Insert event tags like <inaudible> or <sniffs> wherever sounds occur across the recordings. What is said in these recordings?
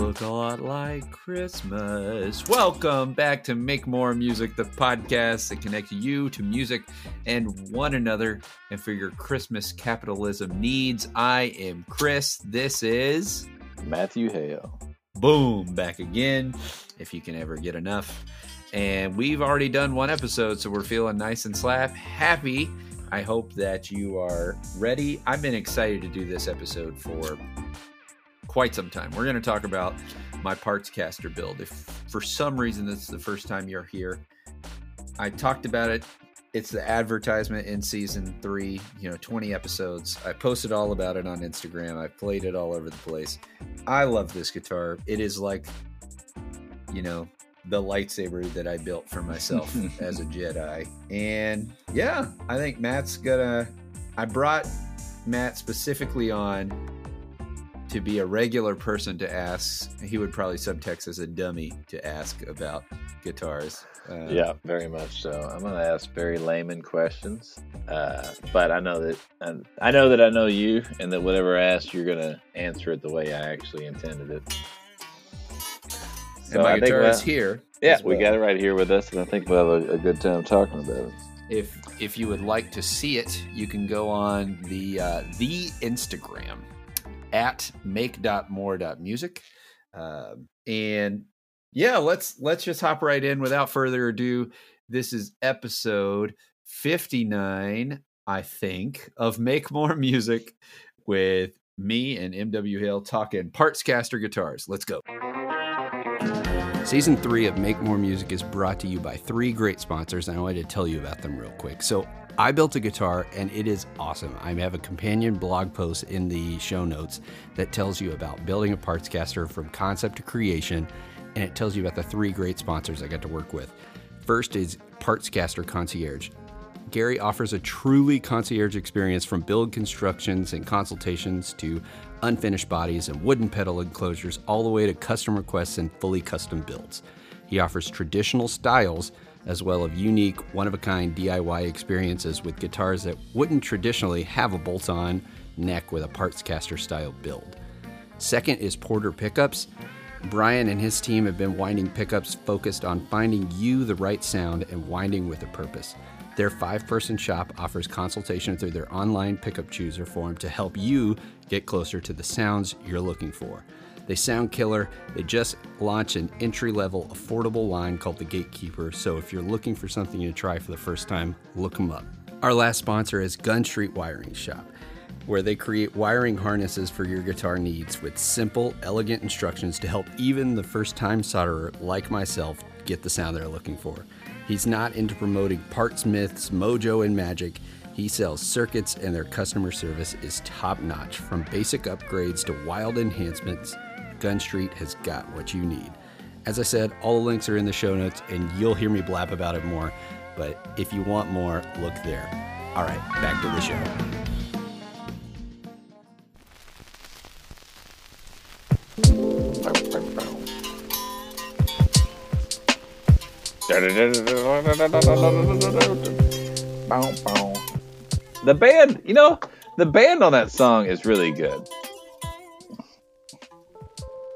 look a lot like Christmas. Welcome back to Make More Music, the podcast that connects you to music and one another and for your Christmas capitalism needs. I am Chris. This is Matthew Hale. Boom, back again, if you can ever get enough. And we've already done one episode, so we're feeling nice and slap happy. I hope that you are ready. I've been excited to do this episode for quite some time. We're going to talk about my parts caster build. If for some reason this is the first time you're here, I talked about it. It's the advertisement in season three, you know, 20 episodes. I posted all about it on Instagram. I played it all over the place. I love this guitar. It is like, you know, the lightsaber that I built for myself <laughs> as a Jedi. And yeah, I think Matt's gonna. I brought Matt specifically on to be a regular person to ask. He would probably subtext as a dummy to ask about guitars. Uh, yeah, very much so. I'm going to ask very layman questions, uh, but I know that I, I know that I know you, and that whatever I ask, you're going to answer it the way I actually intended it. So and my I guitar is here. Yeah, well. we got it right here with us, and I think we'll have a, a good time talking about it if if you would like to see it, you can go on the uh, the Instagram at make.more.music. Uh, and yeah, let's let's just hop right in without further ado. This is episode 59, I think, of Make More Music with me and MW Hill talking parts caster guitars. Let's go. Season three of Make More Music is brought to you by three great sponsors, and I wanted to tell you about them real quick. So, I built a guitar and it is awesome. I have a companion blog post in the show notes that tells you about building a parts caster from concept to creation, and it tells you about the three great sponsors I got to work with. First is Parts Caster Concierge. Gary offers a truly concierge experience from build constructions and consultations to unfinished bodies and wooden pedal enclosures, all the way to custom requests and fully custom builds. He offers traditional styles as well as unique, one of a kind DIY experiences with guitars that wouldn't traditionally have a bolt on neck with a parts caster style build. Second is Porter Pickups. Brian and his team have been winding pickups focused on finding you the right sound and winding with a purpose. Their five person shop offers consultation through their online pickup chooser form to help you get closer to the sounds you're looking for. They sound killer. They just launched an entry level, affordable line called the Gatekeeper. So if you're looking for something to try for the first time, look them up. Our last sponsor is Gun Street Wiring Shop, where they create wiring harnesses for your guitar needs with simple, elegant instructions to help even the first time solderer like myself get the sound they're looking for. He's not into promoting parts myths, mojo, and magic. He sells circuits, and their customer service is top notch from basic upgrades to wild enhancements Gun Street has got what you need. As I said, all the links are in the show notes, and you'll hear me blab about it more. But if you want more, look there. All right, back to the show. The band, you know, the band on that song is really good.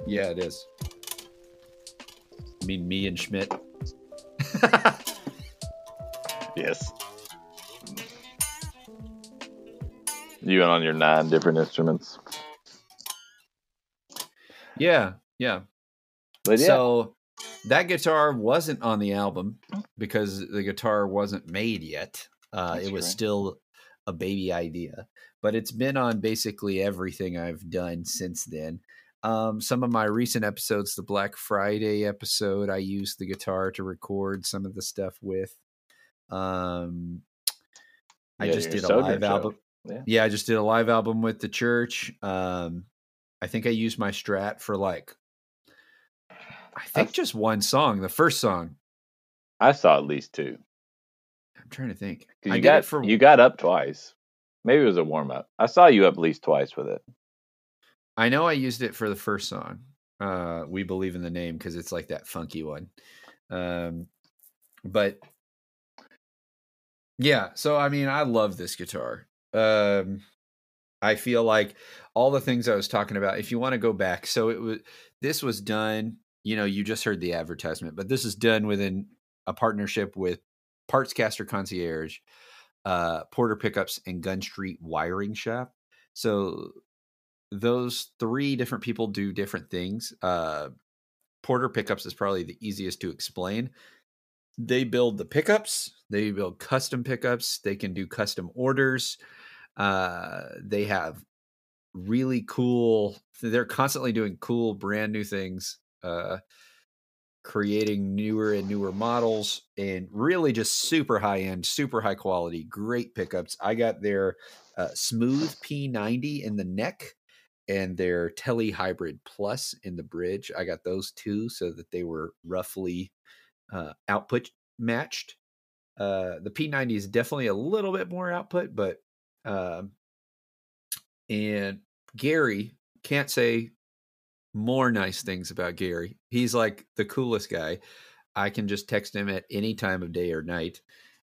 Yeah, it is. I mean, me and Schmidt. <laughs> yes. You and on your nine different instruments. Yeah, yeah. But yeah. So that guitar wasn't on the album because the guitar wasn't made yet. Uh, it was still a baby idea, but it's been on basically everything I've done since then. Um, some of my recent episodes, the Black Friday episode, I used the guitar to record some of the stuff with. Um, I just did a live album. Yeah. yeah. I just did a live album with the church. Um, I think I used my Strat for like, I think just one song. The first song. I saw at least two. I'm trying to think. You I got for you got up twice. Maybe it was a warm up. I saw you up at least twice with it. I know I used it for the first song. Uh, we believe in the name because it's like that funky one. Um, but yeah, so I mean, I love this guitar. Um, I feel like all the things I was talking about, if you want to go back, so it was this was done, you know, you just heard the advertisement, but this is done within a partnership with Partscaster Concierge, uh, Porter Pickups, and Gun Street Wiring Shop. So those three different people do different things. Uh, Porter Pickups is probably the easiest to explain. They build the pickups, they build custom pickups, they can do custom orders. Uh, they have really cool, they're constantly doing cool, brand new things. Uh, creating newer and newer models and really just super high end, super high quality, great pickups. I got their uh, smooth P90 in the neck and their Tele Hybrid Plus in the bridge. I got those two so that they were roughly uh, output matched. Uh, the P90 is definitely a little bit more output, but uh, and Gary can't say more nice things about Gary. He's like the coolest guy. I can just text him at any time of day or night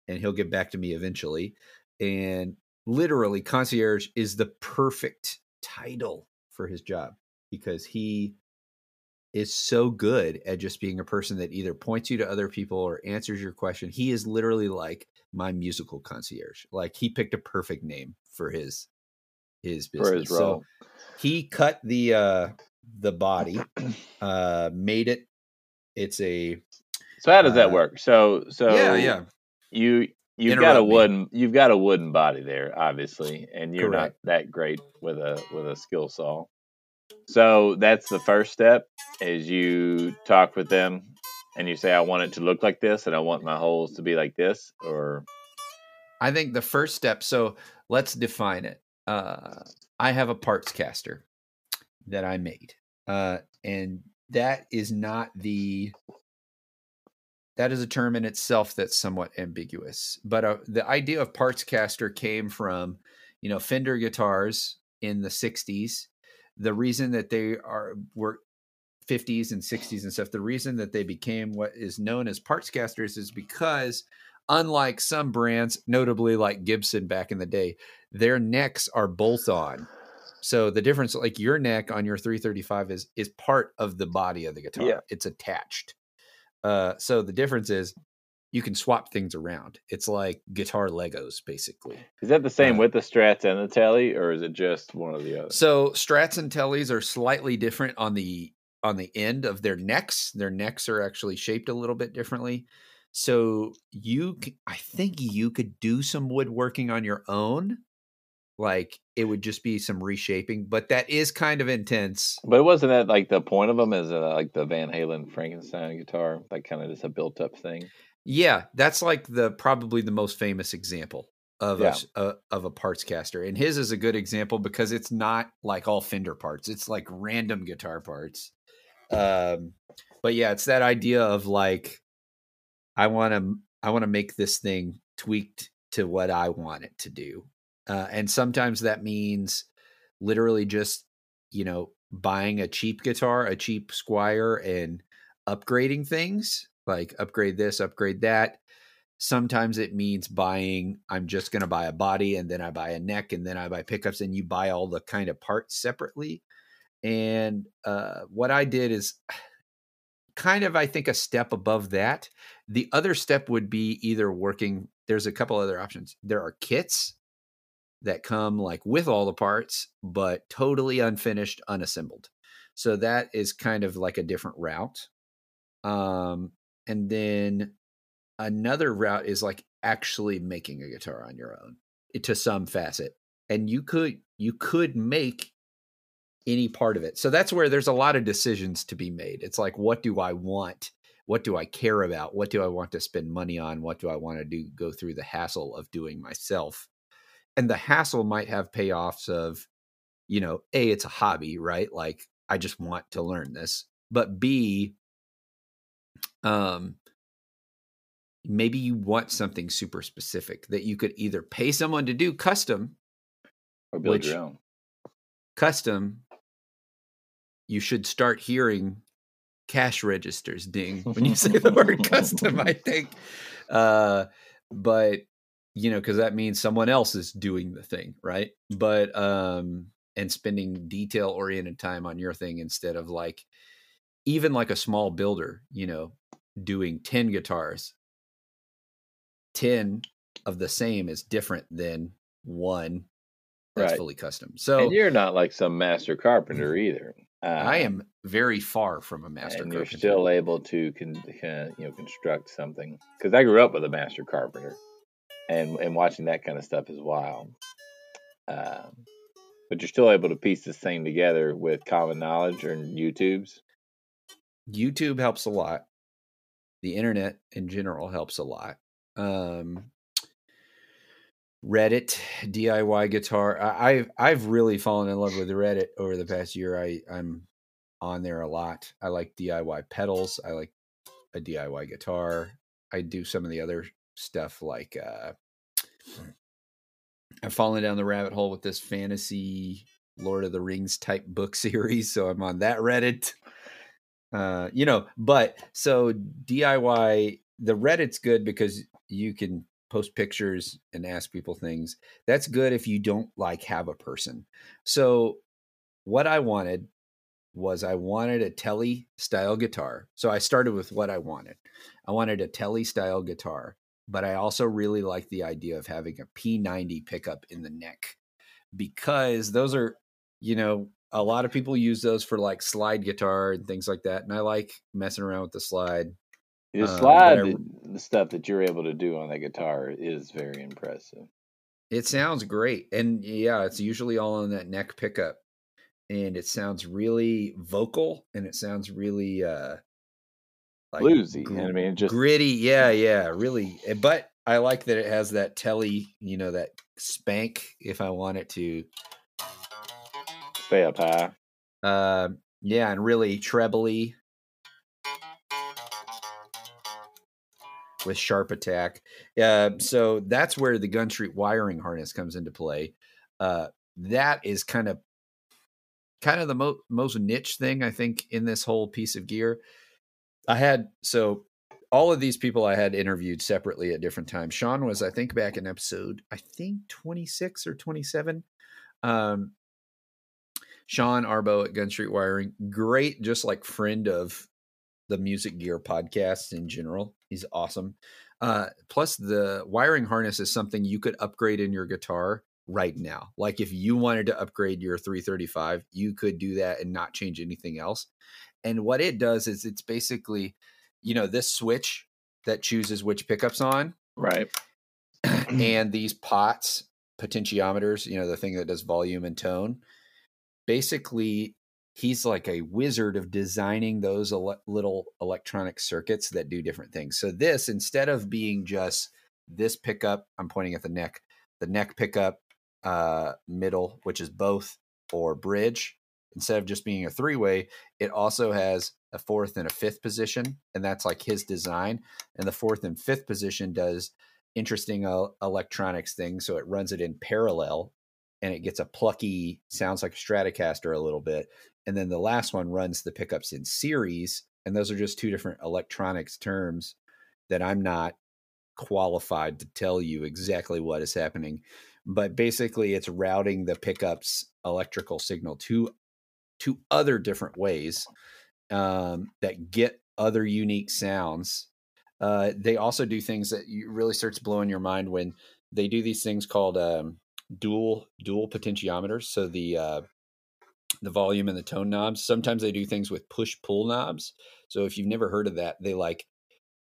and he'll get back to me eventually. And literally, concierge is the perfect title for his job because he is so good at just being a person that either points you to other people or answers your question. He is literally like my musical concierge. Like he picked a perfect name for his his business. His. So he cut the uh the body, <clears throat> uh, made it. It's a. So how does uh, that work? So so yeah yeah. You you've got a wooden me. you've got a wooden body there, obviously, and you're Correct. not that great with a with a skill saw. So that's the first step is you talk with them and you say I want it to look like this and I want my holes to be like this or I think the first step so let's define it. Uh, I have a parts caster that I made. Uh, and that is not the that is a term in itself that's somewhat ambiguous. But uh, the idea of parts caster came from, you know, Fender guitars in the '60s. The reason that they are were 50s and 60s and stuff. The reason that they became what is known as parts casters is because, unlike some brands, notably like Gibson back in the day, their necks are bolt on so the difference, like your neck on your 335 is is part of the body of the guitar. Yeah. It's attached. Uh, so the difference is you can swap things around. It's like guitar Legos, basically. Is that the same uh, with the Strats and the Tele, or is it just one or the other? So Strats and Teles are slightly different on the on the end of their necks. Their necks are actually shaped a little bit differently. So you, I think you could do some woodworking on your own like it would just be some reshaping but that is kind of intense. But it wasn't that like the point of them is uh, like the van halen frankenstein guitar like kind of just a built up thing? Yeah that's like the probably the most famous example of yeah. a, a, of a parts caster and his is a good example because it's not like all fender parts it's like random guitar parts. Um but yeah it's that idea of like i want to i want to make this thing tweaked to what i want it to do uh, and sometimes that means literally just, you know, buying a cheap guitar, a cheap Squier, and upgrading things like upgrade this, upgrade that. Sometimes it means buying, I'm just going to buy a body and then I buy a neck and then I buy pickups and you buy all the kind of parts separately. And uh, what I did is kind of, I think, a step above that. The other step would be either working, there's a couple other options. There are kits that come like with all the parts, but totally unfinished, unassembled. So that is kind of like a different route. Um, and then another route is like actually making a guitar on your own eh, to some facet. And you could you could make any part of it. So that's where there's a lot of decisions to be made. It's like what do I want? What do I care about? What do I want to spend money on? What do I want to do go through the hassle of doing myself? And the hassle might have payoffs of you know a it's a hobby right? Like i just want to learn this but b um maybe you want something super specific that you could either pay someone to do custom or build which, your own. custom you should start hearing cash registers ding when you say the word custom i <laughs> think. Uh but you know, because that means someone else is doing the thing, right? But um, and spending detail oriented time on your thing instead of like even like a small builder, you know, doing 10 guitars. 10 of the same is different than one that's right. fully custom. So and you're not like some master carpenter either. Uh, I am very far from a master. And carpenter. you're still able to con, you know construct something because I grew up with a master carpenter, and and watching that kind of stuff is wild. Um, but you're still able to piece this thing together with common knowledge or YouTube's. YouTube helps a lot. The internet in general helps a lot. Um, Reddit DIY guitar. I, have I've really fallen in love with Reddit over the past year. I I'm on there a lot. I like DIY pedals. I like a DIY guitar. I do some of the other stuff like uh <sniffs> I've fallen down the rabbit hole with this fantasy Lord of the Rings type book <laughs> series, so I'm on that Reddit. Uh, you know, but so DIY the Reddit's good because you can post pictures and ask people things. That's good if you don't like have a person. So what I wanted was I wanted a Tele style guitar. So I started with what I wanted. I wanted a Tele style guitar, but I also really like the idea of having a P90 pickup in the neck because those are, you know, a lot of people use those for like slide guitar and things like that. And I like messing around with the slide. The um, slide, I, the stuff that you're able to do on that guitar is very impressive. It sounds great, and yeah, it's usually all on that neck pickup, and it sounds really vocal, and it sounds really uh like bluesy. Gr- I mean, just gritty. Yeah, yeah, really. Eh, but I like that it has that telly, you know, that spank. If I want it to stay up high. Uh, yeah, and really trebly with sharp attack. Uh, so that's where the Gun Street wiring harness comes into play. Uh, that is kind of kind of the mo- most niche thing I think in this whole piece of gear. I had so all of these people I had interviewed separately at different times. Sean was I think back in episode I think 26 or 27. Um, Sean Arbo at Gun Street Wiring, great, just like friend of the music gear podcast in general. He's awesome. Uh, plus, the wiring harness is something you could upgrade in your guitar right now. Like if you wanted to upgrade your 335, you could do that and not change anything else. And what it does is it's basically, you know, this switch that chooses which pickups on. Right. <clears throat> and these pots, potentiometers, you know, the thing that does volume and tone, basically he's like a wizard of designing those ele- little electronic circuits that do different things. So this instead of being just this pickup, I'm pointing at the neck, the neck pickup, uh, middle, which is both, or bridge. Instead of just being a three way, it also has a fourth and a fifth position, and that's like his design. And the fourth and fifth position does interesting uh, electronics things, so it runs it in parallel and it gets a plucky sounds like a stratocaster a little bit and then the last one runs the pickups in series and those are just two different electronics terms that i'm not qualified to tell you exactly what is happening but basically it's routing the pickups electrical signal to to other different ways um, that get other unique sounds uh, they also do things that you really starts blowing your mind when they do these things called um, dual dual potentiometers. So the uh, the volume and the tone knobs. Sometimes they do things with push pull knobs. So if you've never heard of that, they like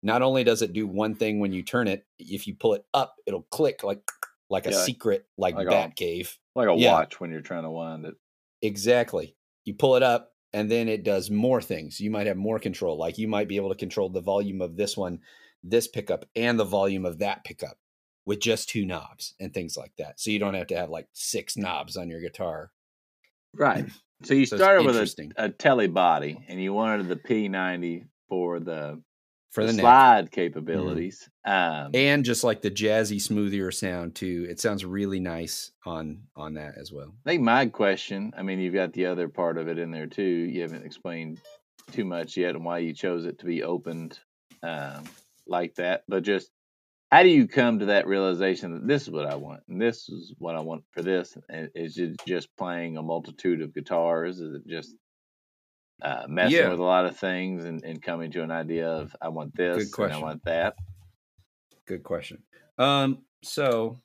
not only does it do one thing when you turn it, if you pull it up, it'll click like like a yeah, secret like, like bat cave. Like a yeah. watch when you're trying to wind it. Exactly. You pull it up and then it does more things. You might have more control. Like you might be able to control the volume of this one, this pickup, and the volume of that pickup with just two knobs and things like that. So you don't have to have like six knobs on your guitar. Right. So you so started with a, a tele body and you wanted the P90 for the for the, the slide mm-hmm. capabilities. Mm-hmm. Um, and just like the jazzy smoothier sound too. It sounds really nice on on that as well. I think my question, I mean you've got the other part of it in there too. You haven't explained too much yet and why you chose it to be opened um, like that, but just how do you come to that realization that this is what I want and this is what I want for this? And is it just playing a multitude of guitars? Is it just uh, messing yeah. with a lot of things and, and, coming to an idea of I want this and I want that? Good question. Um, so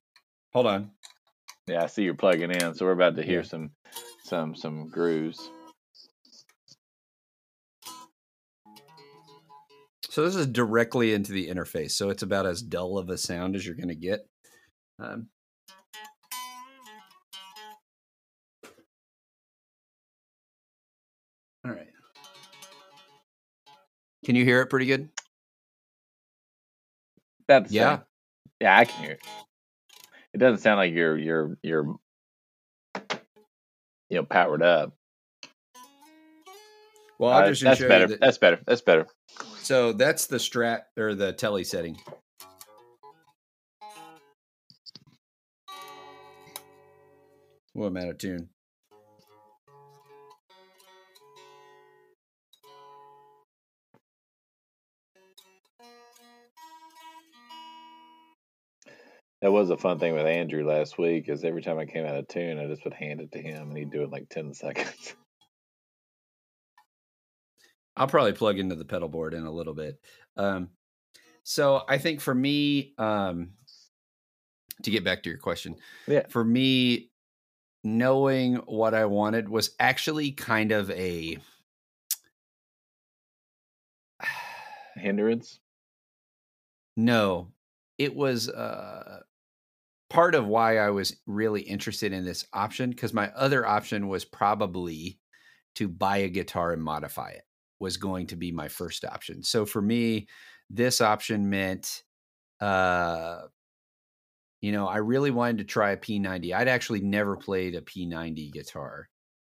hold on. Yeah, I see you're plugging in, so we're about to hear yeah. some some some grooves. So this is directly into the interface. So it's about as dull of a sound as you're going to get. Um, Can you hear it pretty good? That's yeah. Yeah, I can hear it. It doesn't sound like you're you're you're you know powered up. Well, I'll uh, just that's better. That, that's better. That's better. So that's the strat or the telly setting. Well, I'm out of tune. That was a fun thing with Andrew last week. Is every time I came out of tune, I just would hand it to him, and he'd do it in like ten seconds. <laughs> I'll probably plug into the pedal board in a little bit. Um, so I think for me, um, to get back to your question, yeah, for me, knowing what I wanted was actually kind of a <sighs> hindrance. No, it was uh, part of why I was really interested in this option because my other option was probably to buy a guitar and modify it was going to be my first option. So for me, this option meant, uh, you know, I really wanted to try a P90. I'd actually never played a P90 guitar,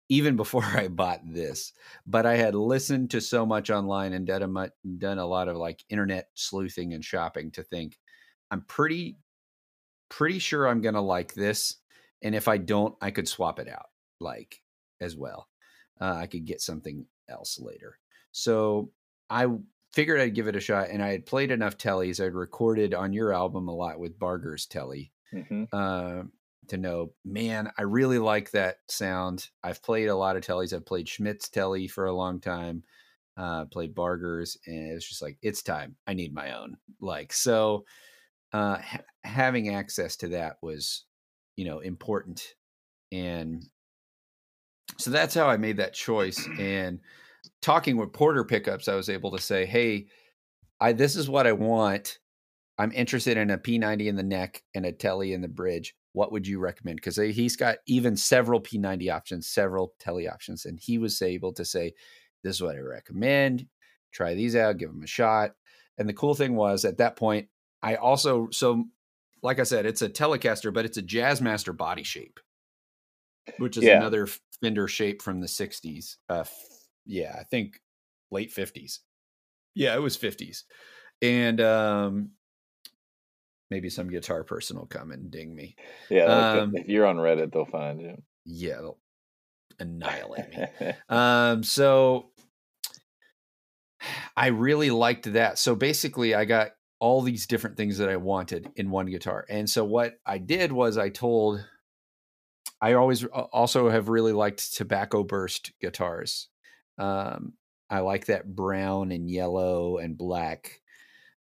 even <laughs> before I bought this. But I had listened to so much online and done a, done a lot of like internet sleuthing and shopping to think I'm pretty pretty sure I'm gonna like this. And if I don't, I could swap it out like as well. Uh, I could get something else later. So I figured I'd give it a shot, and I had played enough tellies. I'd recorded on your album a lot with Barger's telly mm-hmm. uh, to know, man, I really like that sound. I've played a lot of tellies. I've played Schmidt's telly for a long time. Uh, played Barger's, and it's just like it's time. I need my own. Like so, uh, ha- having access to that was, you know, important, and so that's how I made that choice. And talking with Porter pickups, I was able to say, "Hey, I this is what I want. I'm interested in a P90 in the neck and a telly in the bridge. What would you recommend?" Because he's got even several P90 options, several telly options, and he was able to say, "This is what I recommend. Try these out. Give them a shot." And the cool thing was at that point, I also so like I said, it's a Telecaster, but it's a Jazzmaster body shape, which is yeah. another Fender shape from the '60s, uh, yeah, I think late 50s. Yeah, it was 50s. And um maybe some guitar person will come and ding me. Yeah, um, if you're on Reddit, they'll find you. Yeah, they'll annihilate me. <laughs> um so I really liked that. So basically I got all these different things that I wanted in one guitar. And so what I did was I told I always also have really liked tobacco burst guitars. Um, I like that brown and yellow and black.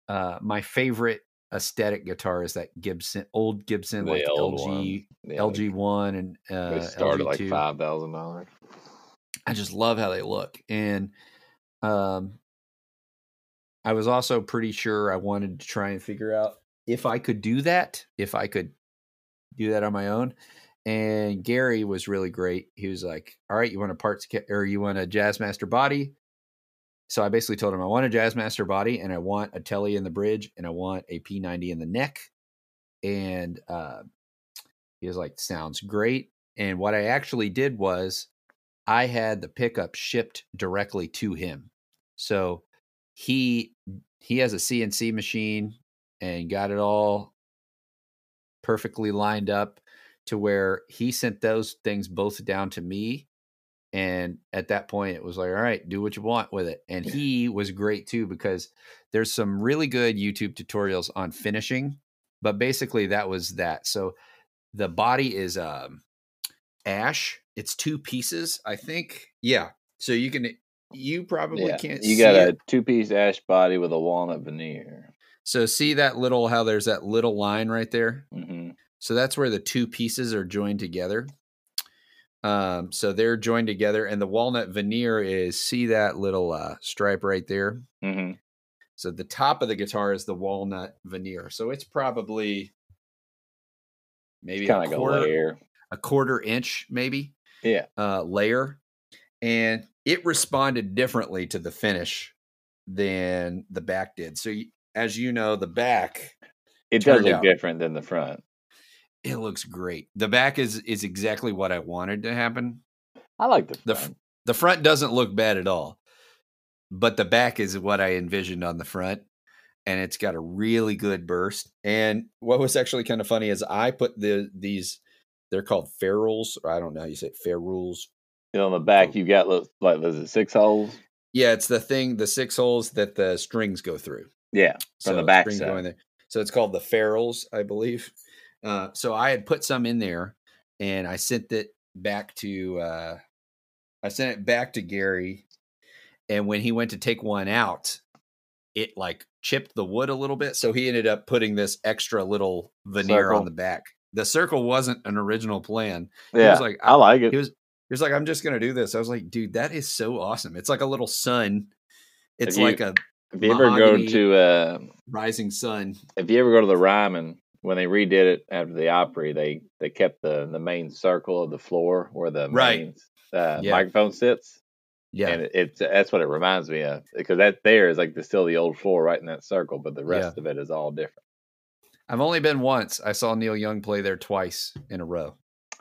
Uh, my favorite aesthetic guitar is that Gibson, old Gibson, the like LG, one. Yeah, LG one, and uh, they start at like five thousand dollars. I just love how they look, and um, I was also pretty sure I wanted to try and figure out if I could do that, if I could do that on my own. And Gary was really great. He was like, "All right, you want a parts or you want a Jazzmaster body?" So I basically told him I want a Jazzmaster body and I want a telly in the bridge and I want a P90 in the neck. And uh, he was like, "Sounds great." And what I actually did was I had the pickup shipped directly to him. So he he has a CNC machine and got it all perfectly lined up to where he sent those things both down to me And at that point, it was like, all right, do what you want with it. And he was great too because there's some really good YouTube tutorials on finishing, but basically that was that. So the body is um, ash. It's two pieces, I think. Yeah. So you can you probably yeah. can't. You got a two piece ash body with a walnut veneer. So see that little how there's that little line right there. Mm-hmm. So that's where the two pieces are joined together. Um, so they're joined together, and the walnut veneer is see that little uh, stripe right there. Mm-hmm. So the top of the guitar is the walnut veneer. So it's probably maybe of like quarter, a layer, a quarter inch, maybe. Yeah, uh, layer, and it responded differently to the finish than the back did. So as you know, the back it does look out, different than the front. It looks great. The back is is exactly what I wanted to happen. I like the front. the the front doesn't look bad at all, but the back is what I envisioned on the front, and it's got a really good burst. And what was actually kind of funny is I put the these they're called ferrules, or I don't know how you say it, ferrules. Know, on the back you got like was it six holes? Yeah, it's the thing, the six holes that the strings go through. Yeah, from so the back side. Going there. So it's called the ferrules, I believe. Uh, so I had put some in there, and I sent it back to uh, I sent it back to Gary, and when he went to take one out, it like chipped the wood a little bit. So he ended up putting this extra little veneer circle. on the back. The circle wasn't an original plan. Yeah, he was like, I, I like it. He was he was like, I'm just gonna do this. I was like, dude, that is so awesome. It's like a little sun. It's like a if you ever go to uh, Rising Sun, if you ever go to the Ryman when they redid it after the Opry, they they kept the the main circle of the floor where the right. main uh, yeah. microphone sits. Yeah, and it, it's that's what it reminds me of because that there is like the, still the old floor right in that circle, but the rest yeah. of it is all different. I've only been once. I saw Neil Young play there twice in a row.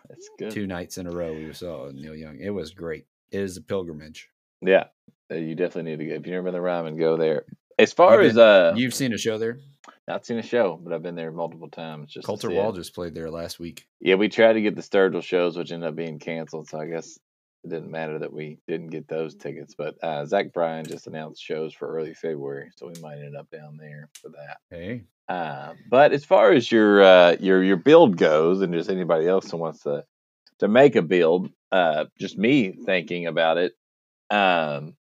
That's good. Two nights in a row we saw Neil Young. It was great. It is a pilgrimage. Yeah, uh, you definitely need to go. If you've never been to Ryman, go there. As far been, as uh, you've seen a show there, not seen a show, but I've been there multiple times. Just Colter Wall it. just played there last week. Yeah, we tried to get the Sturgill shows, which ended up being canceled. So I guess it didn't matter that we didn't get those tickets. But uh, Zach Bryan just announced shows for early February, so we might end up down there for that. Hey. Uh, but as far as your uh, your your build goes, and just anybody else who wants to to make a build, uh, just me thinking about it, um,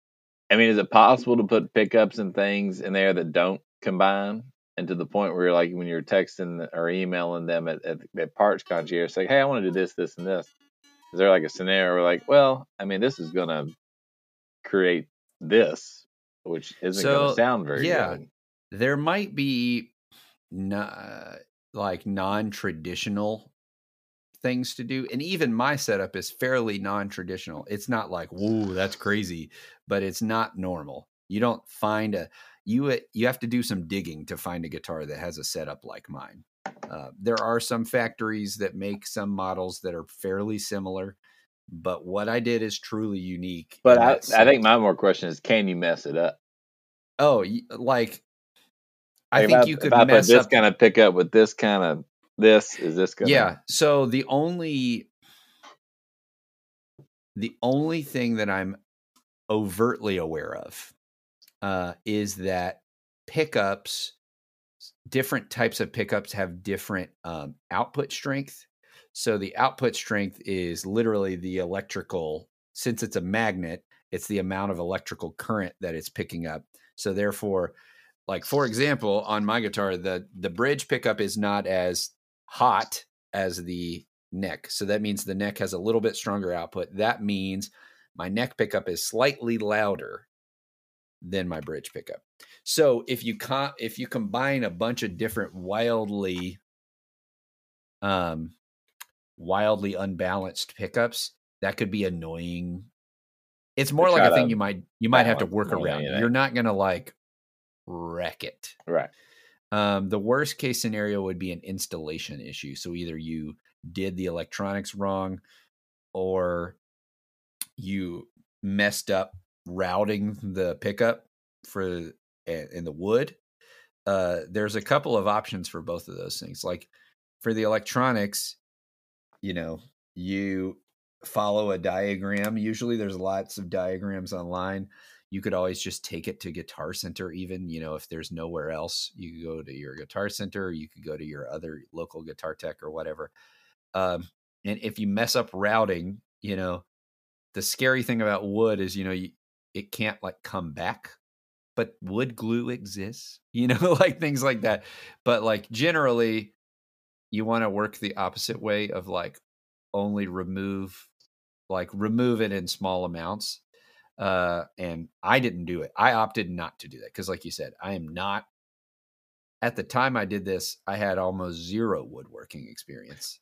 I mean, is it possible to put pickups and things in there that don't combine? And to the point where, you're like, when you're texting or emailing them at, at, at Parts Concierge, say, "Hey, I want to do this, this, and this." Is there like a scenario where, like, well, I mean, this is gonna create this, which isn't so, gonna sound very yeah, good. There might be not, uh, like non-traditional things to do. And even my setup is fairly non-traditional. It's not like, whoa, that's crazy, but it's not normal. You don't find a you uh, you have to do some digging to find a guitar that has a setup like mine. Uh, there are some factories that make some models that are fairly similar, but what I did is truly unique. But I, I think my more question is, can you mess it up? Oh, like I think I, you could mess up this up kind of pickup with this kind of this is this gonna yeah so the only the only thing that i'm overtly aware of uh, is that pickups different types of pickups have different um, output strength so the output strength is literally the electrical since it's a magnet it's the amount of electrical current that it's picking up so therefore like for example on my guitar the the bridge pickup is not as hot as the neck. So that means the neck has a little bit stronger output. That means my neck pickup is slightly louder than my bridge pickup. So if you con- if you combine a bunch of different wildly um wildly unbalanced pickups, that could be annoying. It's more like a thing you might you might have to work around. You're not going to like wreck it. Right. Um, the worst case scenario would be an installation issue. So either you did the electronics wrong or you messed up routing the pickup for in the wood. Uh, there's a couple of options for both of those things. Like for the electronics, you know, you follow a diagram. Usually there's lots of diagrams online. You could always just take it to Guitar Center, even, you know, if there's nowhere else, you could go to your Guitar Center, you could go to your other local guitar tech or whatever. Um, and if you mess up routing, you know, the scary thing about wood is, you know, you, it can't like come back but wood glue exists <laughs> you know like things like that. But like generally you want to work the opposite way of like only remove like remove it in small amounts uh and i didn't do it. I opted not to do that because like you said i am not at the time i did this i had almost zero woodworking experience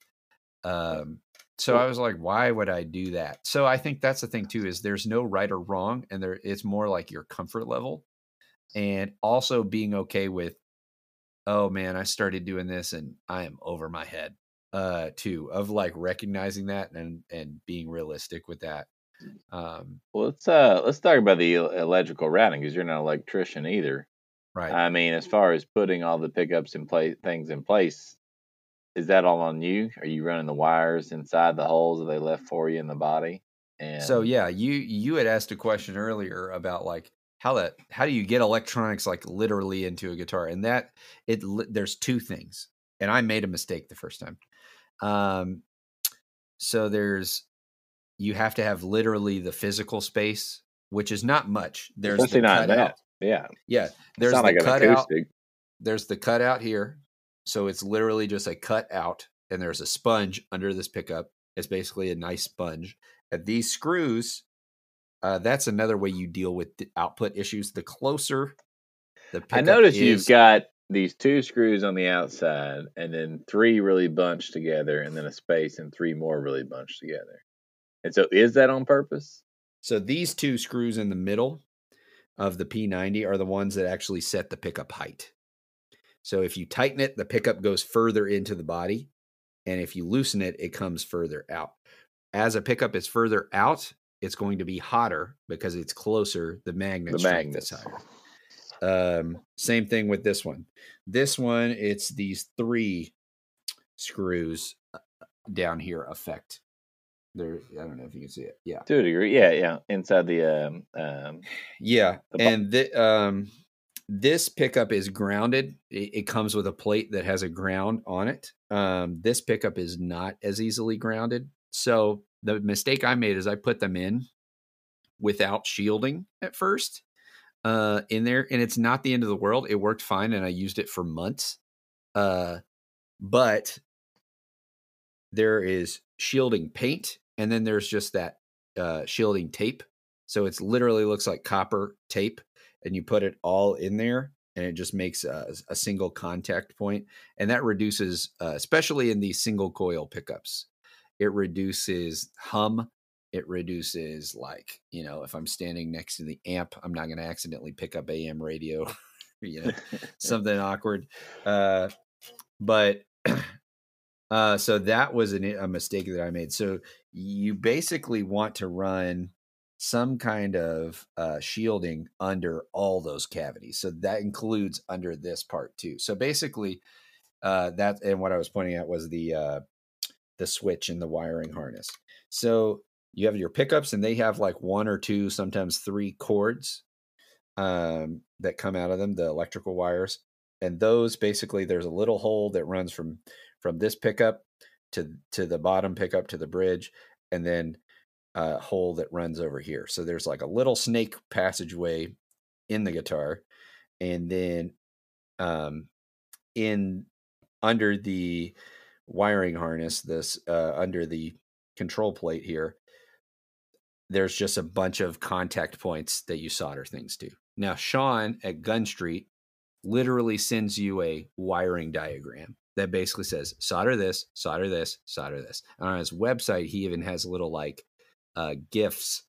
um so i was like why would i do that? So i think that's the thing too is there's no right or wrong and there it's more like your comfort level and also being okay with oh man i started doing this and i am over my head uh too of like recognizing that and and being realistic with that um well let's uh let's talk about the electrical routing because you're not an electrician either. Right. I mean as far as putting all the pickups in place things in place is that all on you? Are you running the wires inside the holes that they left for you in the body? And so yeah you you had asked a question earlier about like how that how do you get electronics like literally into a guitar? And that it there's two things and i made a mistake the first time. Um so there's you have to have literally the physical space which is not much. There's Especially the not that yeah. Yeah there's the like cutout there's the cutout here so it's literally just a cut out and there's a sponge under this pickup it's basically a nice sponge and these screws uh, that's another way you deal with output issues. The closer the I notice is, you've got these two screws on the outside, and then three really bunched together, and then a space, and three more really bunched together. And so, is that on purpose? So these two screws in the middle of the P90 are the ones that actually set the pickup height. So if you tighten it, the pickup goes further into the body, and if you loosen it, it comes further out. As a pickup is further out, it's going to be hotter because it's closer. The magnet the strength is higher. Um, same thing with this one. This one, it's these three screws uh, down here affect. There, I don't know if you can see it. Yeah, to a degree. Yeah, yeah. Inside the um, um yeah, the and the, um, this pickup is grounded. It, it, comes with a plate that has a ground on it. Um, this pickup is not as easily grounded. So the mistake I made is I put them in without shielding at first uh, in there, and it's not the end of the world. It worked fine, and I used it for months. Uh, but there is shielding paint, and then there's just that uh, shielding tape. So it's literally looks like copper tape, and you put it all in there, and it just makes a, a single contact point, and that reduces, uh, especially in these single coil pickups it reduces hum it reduces like you know if i'm standing next to the amp i'm not going to accidentally pick up am radio <laughs> you know <laughs> something awkward uh but <clears throat> uh so that was an, a mistake that i made. So you basically want to run some kind of uh, shielding under all those cavities so that includes under this part too so basically uh that and what i was pointing out was the uh the switch and the wiring harness. So you have your pickups, and they have like one or two, sometimes three cords um, that come out of them, the electrical wires. And those basically, there's a little hole that runs from from this pickup to to the bottom pickup to the bridge, and then a hole that runs over here. So there's like a little snake passageway in the guitar, and then um, in under the wiring harness this uh, under the control plate here there's just a bunch of contact points that you solder things to now sean at gun street literally sends you a wiring diagram that basically says solder this solder this solder this and on his website he even has a little like uh gifs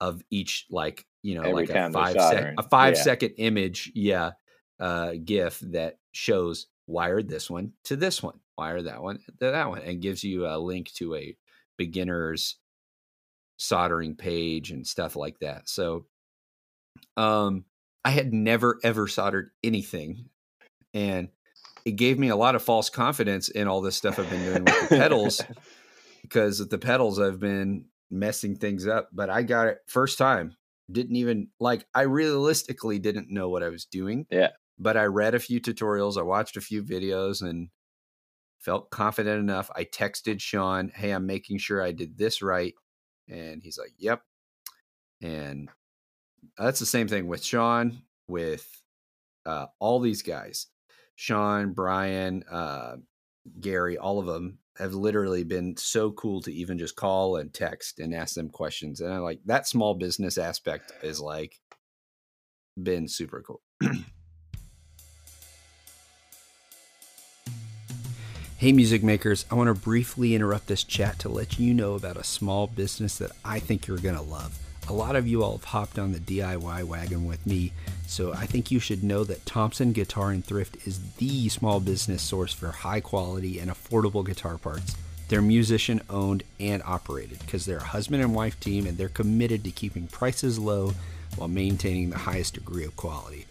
of each like you know Every like a five sec- a five yeah. second image yeah uh gif that shows wired this one to this one wire that one to that one and gives you a link to a beginner's soldering page and stuff like that. So um I had never ever soldered anything and it gave me a lot of false confidence in all this stuff I've been doing with the <laughs> pedals because the pedals I've been messing things up, but I got it first time. Didn't even like I realistically didn't know what I was doing. Yeah. But I read a few tutorials, I watched a few videos and felt confident enough. I texted Sean, "Hey, I'm making sure I did this right." And he's like, "Yep." And that's the same thing with Sean, with uh, all these guys, Sean, Brian, uh, Gary, all of them have literally been so cool to even just call and text and ask them questions. And I like that small business aspect is like been super cool. <clears throat> hey, music makers, I want to briefly interrupt this chat to let you know about a small business that I think you're going to love. A lot of you all have hopped on the DIY wagon with me, so I think you should know that Thompson Guitar and Thrift is the small business source for high quality and affordable guitar parts. They're musician owned and operated because they're a husband and wife team and they're committed to keeping prices low while maintaining the highest degree of quality.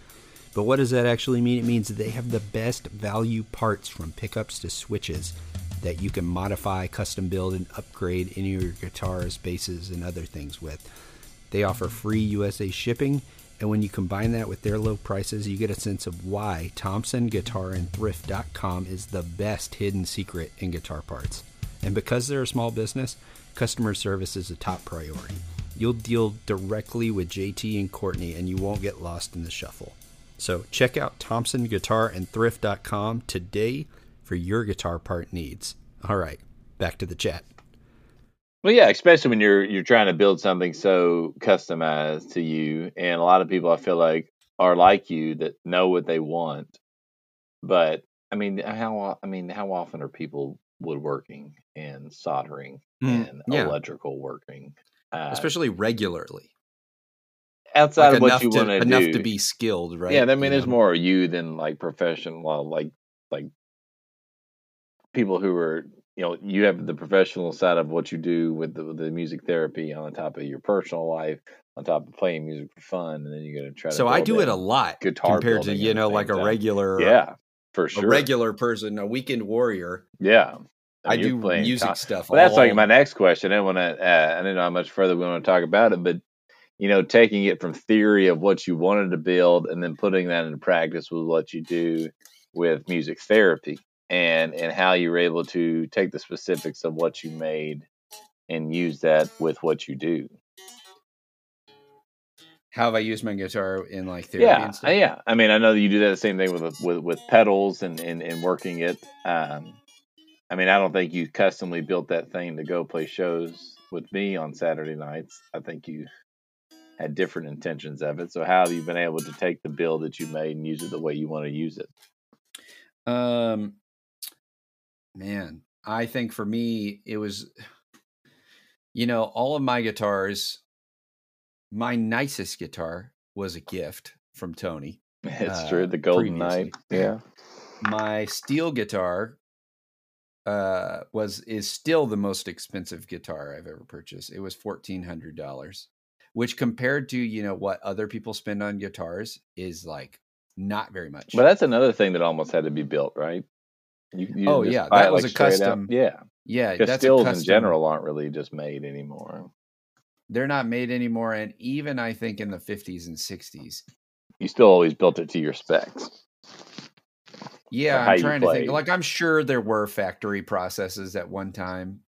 But what does that actually mean? It means they have the best value parts from pickups to switches that you can modify, custom build, and upgrade any of your guitars, basses, and other things with. They offer free USA shipping, and when you combine that with their low prices, you get a sense of why ThompsonGuitarandThrift.com is the best hidden secret in guitar parts. And because they're a small business, customer service is a top priority. You'll deal directly with JT and Courtney, and you won't get lost in the shuffle. So check out ThompsonGuitarandThrift.com today for your guitar part needs. All right, back to the chat. Well, yeah, especially when you're you're trying to build something so customized to you, and a lot of people I feel like are like you that know what they want. But I mean, how I mean, how often are people woodworking and soldering mm, and yeah. electrical working, uh, especially regularly? Outside like of what you want to enough to be skilled, right? Yeah, I mean, you there's know? more you than like professional, like like people who are you know you have the professional side of what you do with the, the music therapy on top of your personal life on top of playing music for fun and then you're going to try to so i do it a lot guitar compared to you know like a regular yeah for sure a regular person a weekend warrior yeah I, mean, I do music stuff. Well, that's like my next question. I want to. Uh, I don't know how much further we want to talk about it, but you know, taking it from theory of what you wanted to build and then putting that into practice with what you do with music therapy and and how you were able to take the specifics of what you made and use that with what you do. How have I used my guitar in like therapy? Yeah, yeah. I mean, I know that you do that the same thing with with, with pedals and, and and working it. Um, I mean, I don't think you customly built that thing to go play shows with me on Saturday nights. I think you had different intentions of it. So, how have you been able to take the build that you made and use it the way you want to use it? Um, Man, I think for me, it was, you know, all of my guitars, my nicest guitar was a gift from Tony. <laughs> It's uh, true. The Golden Knight. Yeah. My steel guitar uh, was is still the most expensive guitar I've ever purchased. It was fourteen hundred dollars, which compared to you know what other people spend on guitars is like not very much. But that's another thing that almost had to be built, right? You, you oh yeah, that was like a custom. Out. Yeah, yeah. Because stills in general aren't really just made anymore. They're not made anymore, and even I think in the fifties and sixties, you still always built it to your specs. Yeah, I'm trying to think. Like I'm sure there were factory processes at one time.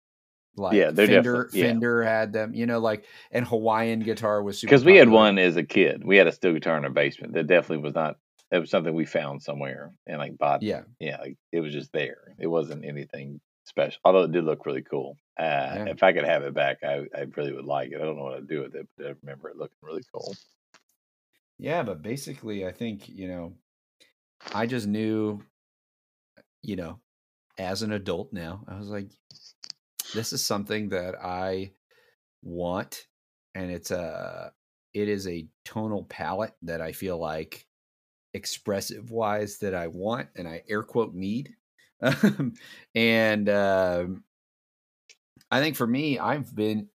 Like yeah, Fender, yeah. Fender had them, you know, like and Hawaiian guitar was super because we had one as a kid. We had a steel guitar in our basement that definitely was not it was something we found somewhere and like bought. Yeah, yeah, like it was just there. It wasn't anything special, although it did look really cool. Uh, yeah. If I could have it back, I, I really would like it. I don't know what I'd do with it, but I remember it looking really cool. Yeah, but basically, I think you know, I just knew, you know, as an adult now, I was like, this is something that I want, and it's a, it is a tonal palette that I feel like expressive wise that I want and I air quote need. <laughs> and um, I think for me, I've been,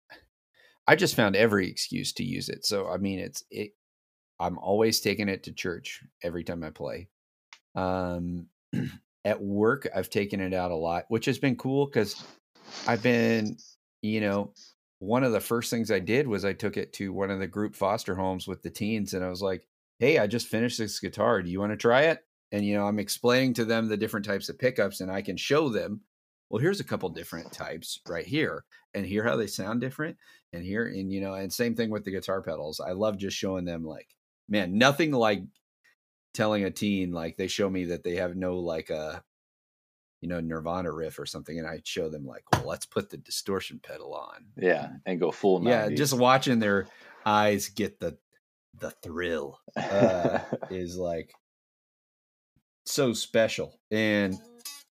I just found every excuse to use it. So, I mean, it's, it, I'm always taking it to church every time I play. Um, <clears throat> at work, I've taken it out a lot, which has been cool because I've been, you know, one of the first things I did was I took it to one of the group foster homes with the teens and I was like, "Hey, I just finished this guitar. Do you want to try it?" And you know, I'm explaining to them the different types of pickups and I can show them, "Well, here's a couple different types right here and hear how they sound different and here and you know, and same thing with the guitar pedals. I love just showing them like, man, nothing like telling a teen like they show me that they have no like a uh, you know Nirvana riff or something, and I show them like, well, let's put the distortion pedal on. Yeah, and go full. 90s. Yeah, just watching their eyes get the the thrill uh, <laughs> is like so special. And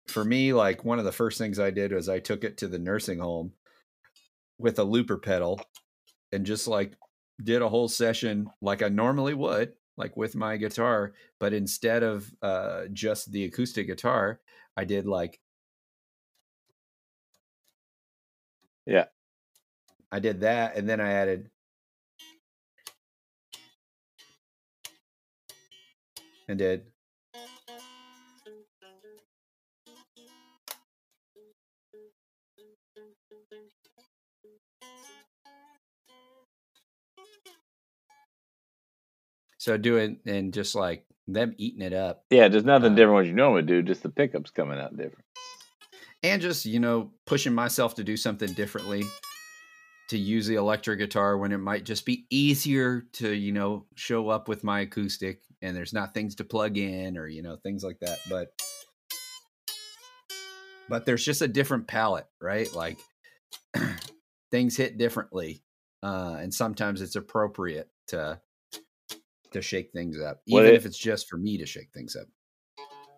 for me, like one of the first things I did was I took it to the nursing home with a looper pedal and just like did a whole session like I normally would, like with my guitar, but instead of uh, just the acoustic guitar, I did like Yeah. I did that and then I added and did So doing and just like them eating it up. Yeah, there's nothing uh, different what you normally do, just the pickups coming out different. And just, you know, pushing myself to do something differently, to use the electric guitar when it might just be easier to, you know, show up with my acoustic and there's not things to plug in or, you know, things like that. But but there's just a different palette, right? Like <clears throat> things hit differently. Uh, and sometimes it's appropriate to to shake things up, even it, if it's just for me to shake things up.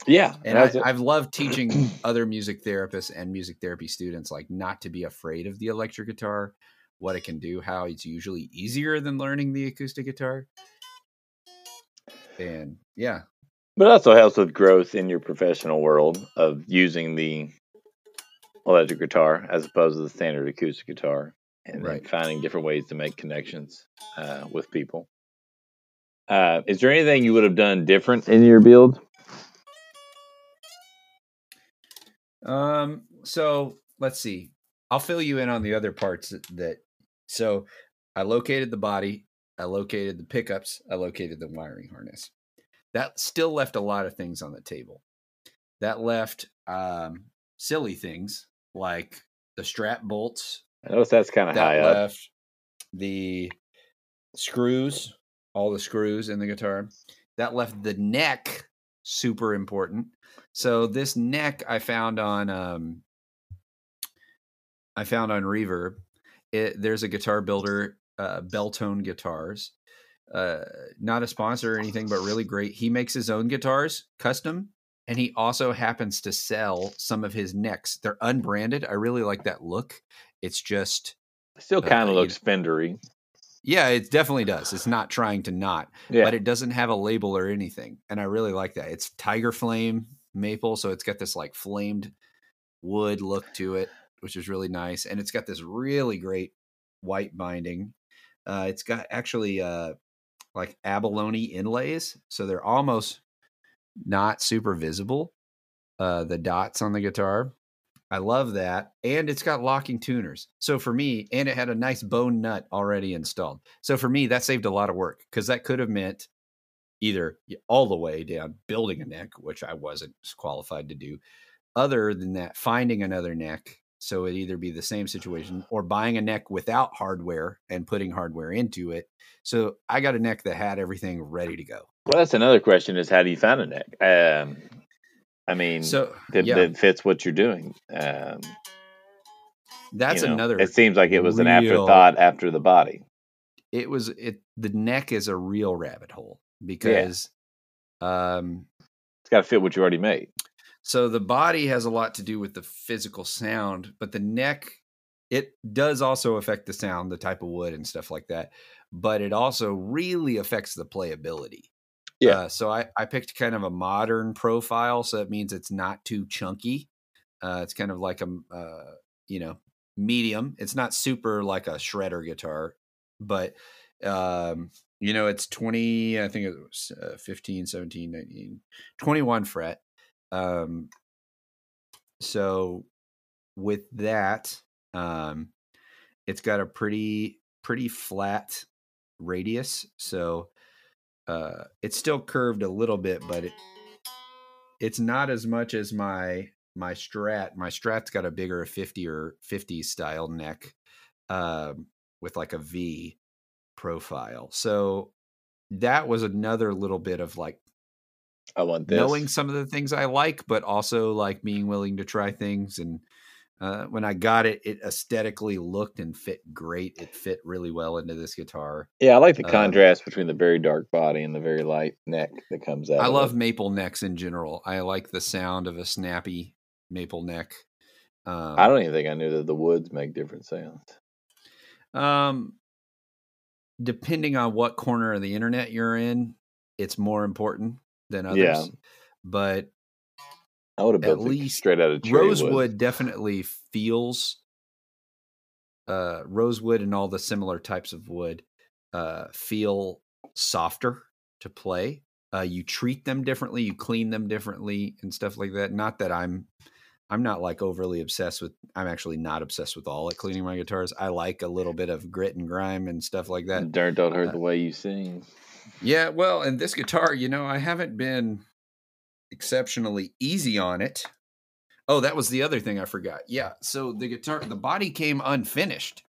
Yeah, and I, have loved teaching <clears throat> other music therapists and music therapy students like not to be afraid of the electric guitar, what it can do, how it's usually easier than learning the acoustic guitar, and yeah. But it also helps with growth in your professional world of using the electric guitar as opposed to the standard acoustic guitar, and right. finding different ways to make connections uh, with people. Uh, is there anything you would have done different in your build? Um. So let's see. I'll fill you in on the other parts that, that. So, I located the body. I located the pickups. I located the wiring harness. That still left a lot of things on the table. That left um, silly things like the strap bolts. I notice that's kind of high left up. The screws all the screws in the guitar. That left the neck super important. So this neck I found on um, I found on Reverb. It, there's a guitar builder, uh, Belltone Guitars. Uh, not a sponsor or anything, but really great. He makes his own guitars, custom, and he also happens to sell some of his necks. They're unbranded. I really like that look. It's just still kind of uh, looks fendery. Yeah, it definitely does. It's not trying to not, yeah. but it doesn't have a label or anything. And I really like that. It's tiger flame maple, so it's got this like flamed wood look to it, which is really nice. And it's got this really great white binding. Uh, it's got actually uh, like abalone inlays, so they're almost not super visible. Uh, the dots on the guitar, I love that. And it's got locking tuners. So for me, and it had a nice bone nut already installed. So for me, that saved a lot of work because that could have meant either all the way down building a neck, which I wasn't qualified to do. Other than that, finding another neck. So it either be the same situation or buying a neck without hardware and putting hardware into it. So I got a neck that had everything ready to go. Well, that's another question: is how do you find a neck? Um, I mean, so that, yeah. that fits what you're doing. Um, That's you know, another. It seems like it was real, an afterthought after the body. It was it. The neck is a real rabbit hole because, yeah. um, it's got to fit what you already made. So the body has a lot to do with the physical sound, but the neck it does also affect the sound, the type of wood and stuff like that. But it also really affects the playability. Yeah. Uh, so I, I picked kind of a modern profile. So that means it's not too chunky. Uh, it's kind of like a, uh, you know, medium. It's not super like a shredder guitar, but, um, you know, it's 20, I think it was uh, 15, 17, 19, 21 fret. Um, so with that, um, it's got a pretty pretty flat radius, so uh, it's still curved a little bit, but it it's not as much as my my Strat. My Strat's got a bigger 50 or 50 style neck um, with like a V profile. So that was another little bit of like I want this. knowing some of the things I like, but also like being willing to try things. And uh, when I got it, it aesthetically looked and fit great. It fit really well into this guitar. Yeah, I like the um, contrast um, between the very dark body and the very light neck that comes out. I love it. maple necks in general. I like the sound of a snappy maple neck. Um, I don't even think I knew that the woods make different sounds. Um, depending on what corner of the internet you're in, it's more important than others. Yeah. But I would have at least straight out of rosewood wood. definitely feels uh, rosewood and all the similar types of wood uh, feel softer to play. Uh, you treat them differently, you clean them differently, and stuff like that. Not that I'm I'm not like overly obsessed with. I'm actually not obsessed with all at cleaning my guitars. I like a little bit of grit and grime and stuff like that. Dirt don't hurt uh, the way you sing. Yeah, well, and this guitar, you know, I haven't been exceptionally easy on it. Oh, that was the other thing I forgot. Yeah, so the guitar, the body came unfinished,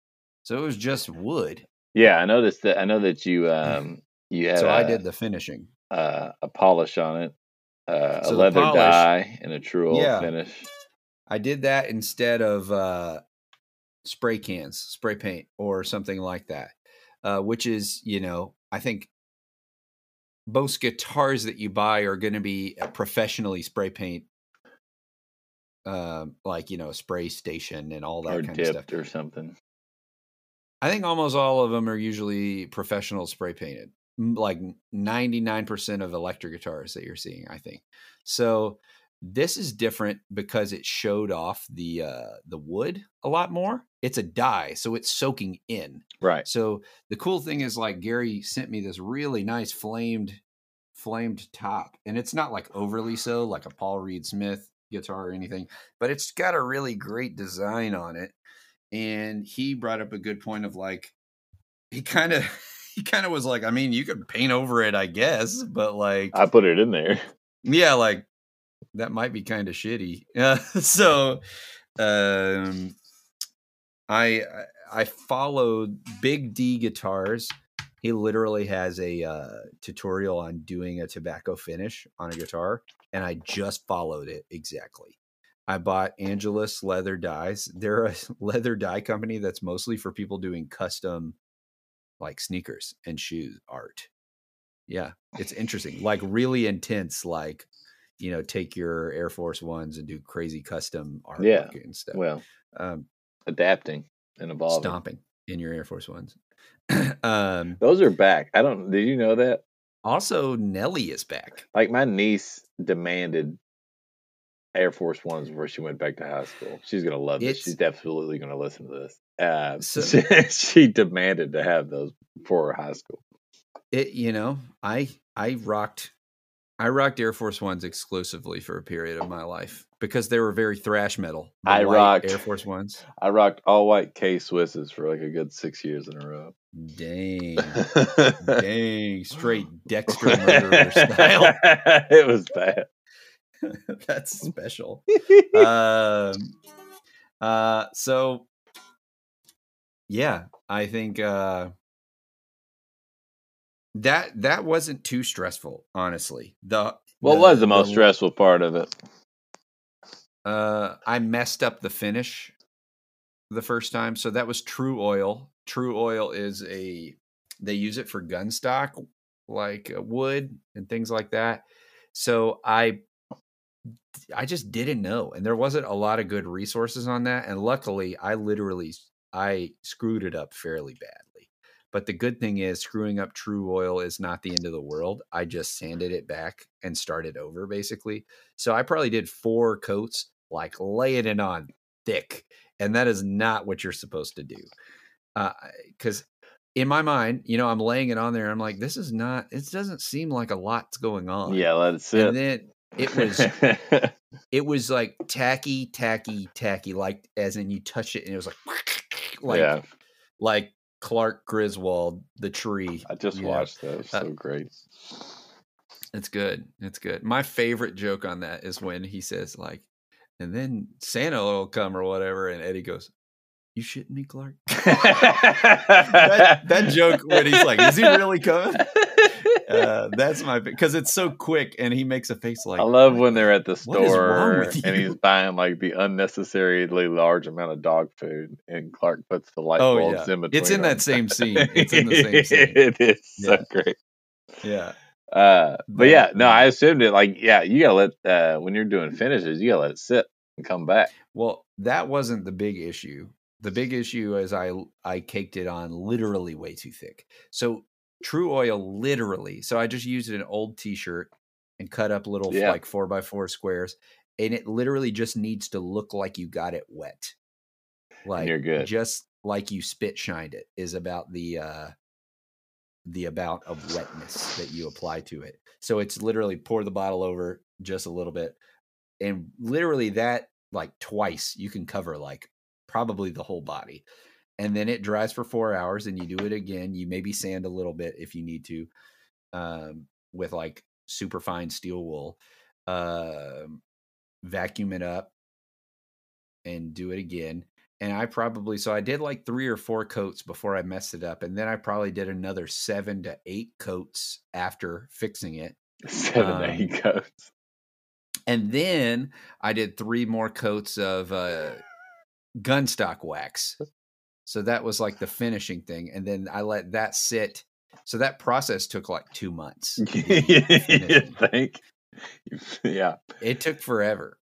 so it was just wood. Yeah, I noticed that. I know that you um you had. So I did the finishing. Uh, a polish on it, uh, so a leather polish, dye, and a Tru-Oil yeah. finish. I did that instead of uh, spray cans, spray paint, or something like that, uh, which is, you know, I think most guitars that you buy are going to be professionally spray paint, uh, like you know, spray station and all that or kind of stuff, or something. I think almost all of them are usually professional spray painted, like ninety nine percent of electric guitars that you're seeing. I think so. This is different because it showed off the uh, the wood a lot more. It's a dye, so it's soaking in. Right. So the cool thing is, like Gary sent me this really nice flamed flamed top, and it's not like overly so, like a Paul Reed Smith guitar or anything, but it's got a really great design on it. And he brought up a good point of like, he kind of <laughs> he kind of was like, I mean, you could paint over it, I guess, but like I put it in there. <laughs> Yeah, like that might be kind of shitty. Uh, <laughs> so, um, I I followed Big D Guitars. He literally has a uh, tutorial on doing a tobacco finish on a guitar, and I just followed it exactly. I bought Angelus leather dyes. They're a <laughs> leather dye company that's mostly for people doing custom, like sneakers and shoes art. Yeah, it's interesting, like really intense, like you know take your Air Force Ones and do crazy custom art yeah. and stuff. Well, um, adapting and evolving, stomping in your Air Force Ones. <clears throat> um, Those are back. I don't. Did you know that? Also, Nelly is back. Like my niece demanded Air Force Ones before she went back to high school. She's gonna love this. She's definitely gonna listen to this. Uh, so, <laughs> she demanded to have those for high school. It, you know, I I rocked I rocked Air Force Ones exclusively for a period of my life because they were very thrash metal. I rocked Air Force Ones. I rocked all white K Swisses for like a good six years in a row. Dang, <laughs> dang, straight Dexter murderer style. <laughs> it was bad. <laughs> That's special. um, uh, so yeah, I think uh, that that wasn't too stressful, honestly. The what the, was the most the, stressful part of it? Uh, I messed up the finish the first time, so that was Tru-Oil. True Oil is a they use it for gun stock, like uh, wood and things like that. So I I just didn't know, and there wasn't a lot of good resources on that. And luckily, I literally I screwed it up fairly bad. But the good thing is, screwing up Tru-Oil is not the end of the world. I just sanded it back and started over, basically. So I probably did four coats, like laying it on thick. And that is not what you're supposed to do. Because uh, in my mind, you know, I'm laying it on there. I'm like, this is not, it doesn't seem like a lot's going on. Yeah, let it sit. And then, it was <laughs> it was like tacky, tacky, tacky, like as in you touch it and it was like <laughs> like yeah. like Clark Griswold, the tree. I just watched that. It's uh, so great. It's good. It's good. My favorite joke on that is when he says like, and then Santa will come or whatever, and Eddie goes, "You shitting me, Clark?" <laughs> that, that joke when he's like, "Is he really coming?" <laughs> Uh, that's my because it's so quick, and he makes a face like. I love when they're at the store and he's <laughs> buying like the unnecessarily large amount of dog food, and Clark puts the light oh, bulbs yeah. in between. It's in them. that same scene. It's in the same <laughs> scene. it is yeah. so great. Yeah. Uh, but yeah, no, I assumed it. Like, yeah, you gotta let uh, when you're doing finishes, you gotta let it sit and come back. Well, that wasn't the big issue. The big issue is I I caked it on literally way too thick. So Tru-Oil, literally. So I just used an old T-shirt and cut up little yeah. like four by four squares, and it literally just needs to look like you got it wet. Like you're good. Just like you spit shined it is about the uh the amount of wetness that you apply to it. So it's literally pour the bottle over just a little bit. And literally that like twice you can cover like probably the whole body and then it dries for four hours and you do it again. You maybe sand a little bit if you need to um, with like super fine steel wool uh, vacuum it up and do it again. And i probably so i did like three or four coats before i messed it up and then i probably did another seven to eight coats after fixing it seven um, to eight coats. and then i did three more coats of uh, gunstock wax so that was like the finishing thing. And then I let that sit. So that process took like two months. you <laughs> think? <laughs> Yeah. It took forever.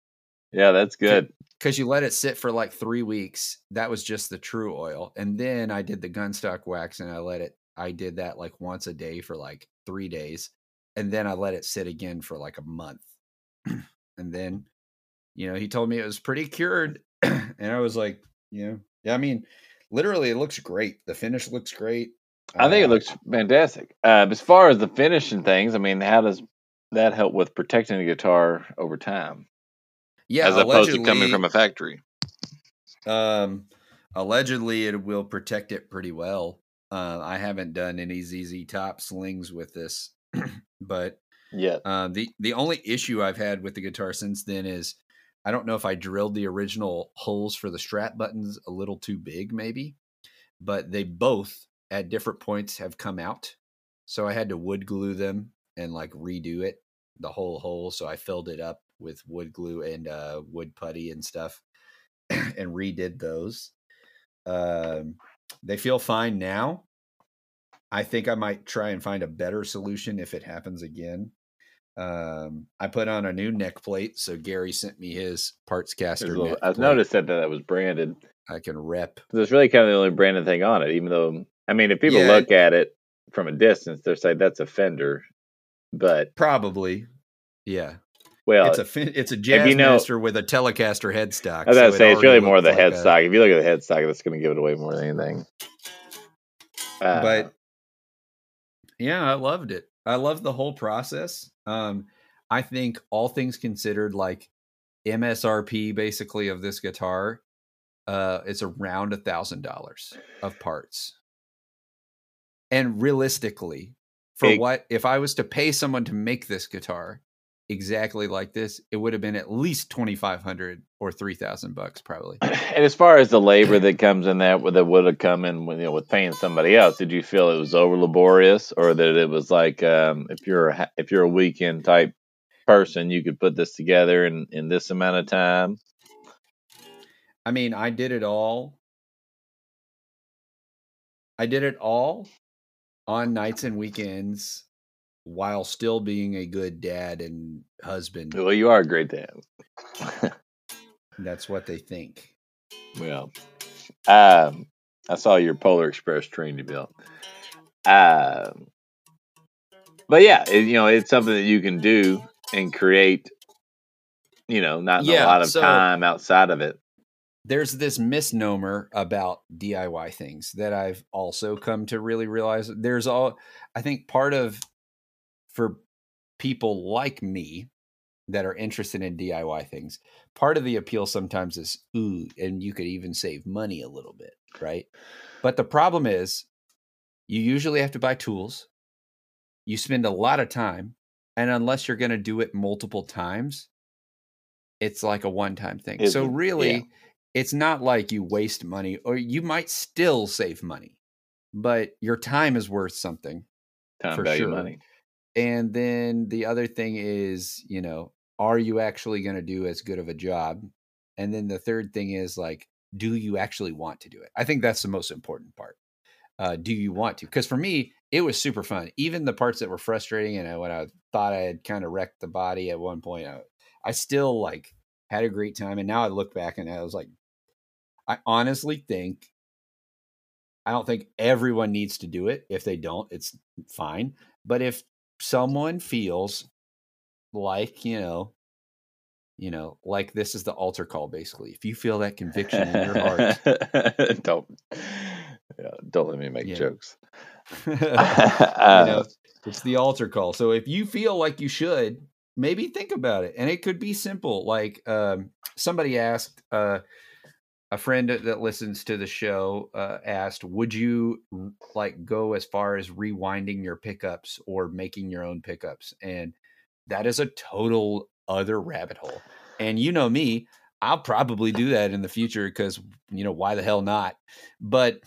Yeah, that's good. Because you let it sit for like three weeks. That was just the Tru-Oil. And then I did the gunstock wax and I let it, I did that like once a day for like three days. And then I let it sit again for like a month. <clears throat> and then, you know, he told me it was pretty cured. <clears throat> and I was like, you know, yeah, I mean, literally it looks great. The finish looks great. I think uh, it looks fantastic. Uh, as far as the finish and things, I mean, how does that help with protecting the guitar over time? Yeah, as opposed to coming from a factory. Um, allegedly, it will protect it pretty well. Uh, I haven't done any ZZ Top slings with this, <clears throat> but yeah. Uh, the the only issue I've had with the guitar since then is I don't know if I drilled the original holes for the strap buttons a little too big, maybe, but they both at different points have come out. So I had to wood glue them and like redo it, the whole hole. So I filled it up with wood glue and uh, wood putty and stuff <clears throat> and redid those. Um, they feel fine now. I think I might try and find a better solution if it happens again. Um, I put on a new neck plate, so Gary sent me his parts caster. Little, I've noticed that that was branded. I can rep. There's really kind of the only branded thing on it, even though I mean, if people yeah, look at it from a distance, they're saying that's a Fender, but probably, yeah. Well, it's a it's a jazz you know, master with a Telecaster headstock. I was so to say it's really more the like headstock. A, if you look at the headstock, that's going to give it away more than anything. Uh, but yeah, I loved it. I loved the whole process. Um, I think all things considered, like MSRP basically of this guitar, uh, it's around a thousand dollars of parts. And realistically, for Big. what if I was to pay someone to make this guitar exactly like this, it would have been at least twenty five hundred or three thousand bucks probably. <laughs> And as far as the labor <clears throat> that comes in that, that would have come in with you know with paying somebody else, did you feel it was over laborious, or that it was like um, if you're a, if you're a weekend type person, you could put this together in in this amount of time? I mean, I did it all. I did it all on nights and weekends while still being a good dad and husband. Well, you are a great dad. <laughs> That's what they think. Well, um, I saw your Polar Express train you built. Um, but yeah, it, you know, it's something that you can do and create. You know, not yeah, a lot of so time outside of it. There's this misnomer about DIY things that I've also come to really realize. There's all, I think, part of for people like me that are interested in DIY things. Part of the appeal sometimes is ooh, and you could even save money a little bit, right? But the problem is you usually have to buy tools. You spend a lot of time, and unless you're going to do it multiple times, it's like a one-time thing. Is so really, yeah. it's not like you waste money or you might still save money, but your time is worth something. Time for value sure. money. And then the other thing is, you know, are you actually going to do as good of a job? And then the third thing is like, do you actually want to do it? I think that's the most important part. Uh, do you want to? Because for me, it was super fun. Even the parts that were frustrating, and when I thought I had kind of wrecked the body at one point, I, I still like had a great time. And now I look back and I was like, I honestly think I don't think everyone needs to do it. If they don't, it's fine. But if someone feels like, you know, you know, like this is the altar call basically. If you feel that conviction in your heart, <laughs> don't yeah, don't let me make yeah. jokes. <laughs> you know, it's the altar call. So if you feel like you should, maybe think about it. And it could be simple. Like um, somebody asked uh, a friend that listens to the show uh, asked, "Would you like go as far as rewinding your pickups or making your own pickups?" And that is a total other rabbit hole. And you know me, I'll probably do that in the future because you know why the hell not? But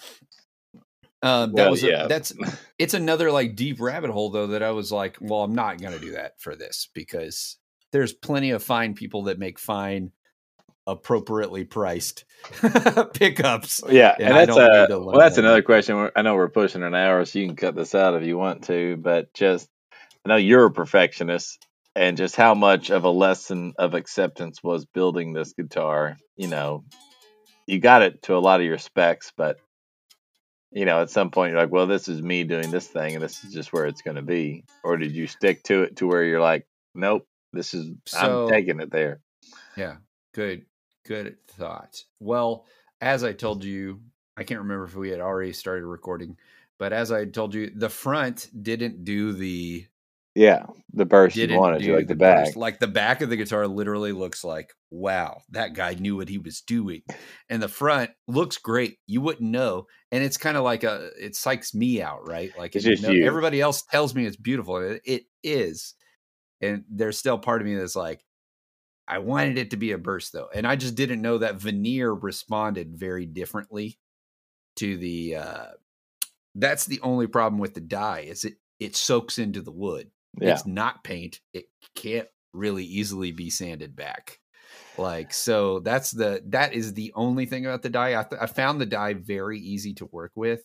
um, that well, was a, yeah. that's it's another like deep rabbit hole though that I was like, well, I'm not gonna do that for this because there's plenty of fine people that make fine appropriately priced <laughs> pickups. Yeah, and, and that's a well, that's another question. I know we're pushing an hour, so you can cut this out if you want to. But just I know you're a perfectionist, and just how much of a lesson of acceptance was building this guitar. You know, you got it to a lot of your specs, but you know, at some point you're like, well, this is me doing this thing, and this is just where it's going to be. Or did you stick to it to where you're like, nope, this is so, I'm taking it there. Yeah, good Good thought. Well, as I told you, I can't remember if we had already started recording, but as I told you, the front didn't do the yeah the burst you wanted to like the, the back burst. like the back of the guitar literally looks like wow that guy knew what he was doing and the front looks great you wouldn't know and it's kind of like a it psychs me out right like it's just know, you. everybody else tells me it's beautiful it, it is and there's still part of me that's like I wanted it to be a burst though, and I just didn't know that veneer responded very differently to the. Uh, that's the only problem with the dye is it it soaks into the wood. Yeah. It's not paint. It can't really easily be sanded back. Like <sighs> so, that's the that is the only thing about the dye. I, th- I found the dye very easy to work with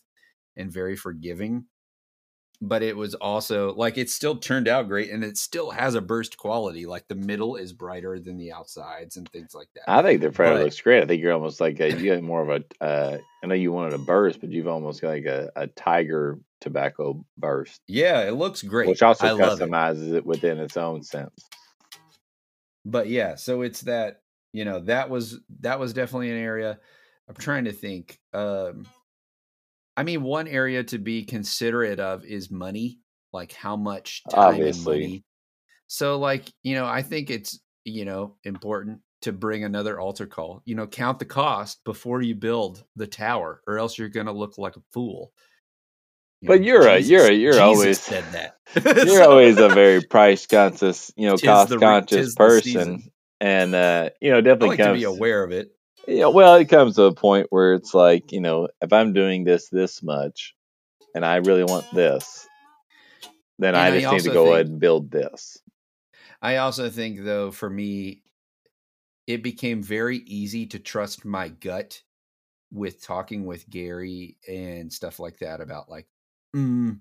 and very forgiving but it was also like it still turned out great and it still has a burst quality like the middle is brighter than the outsides and things like that. I think the front looks great. I think you're almost like a, you got more of a uh, I know you wanted a burst but you've almost got like a, a tiger tobacco burst. Yeah it looks great. Which also I customizes it. it within its own sense. But yeah so it's that you know that was that was definitely an area i'm trying to think um I mean, one area to be considerate of is money, like how much time Obviously. and money. So, like, you know, I think it's, you know, important to bring another altar call. You know, count the cost before you build the tower, or else you're going to look like a fool. You but know, you're Jesus, a you're a you're Jesus always said that. <laughs> you're <laughs> so, always a very price conscious, you know, cost conscious person, and uh, you know, definitely like comes, to be aware of it. Yeah, well, it comes to a point where it's like, you know, if I'm doing this this much and I really want this, then and I just I need to go think, ahead and build this. I also think though for me it became very easy to trust my gut with talking with Gary and stuff like that about like mm,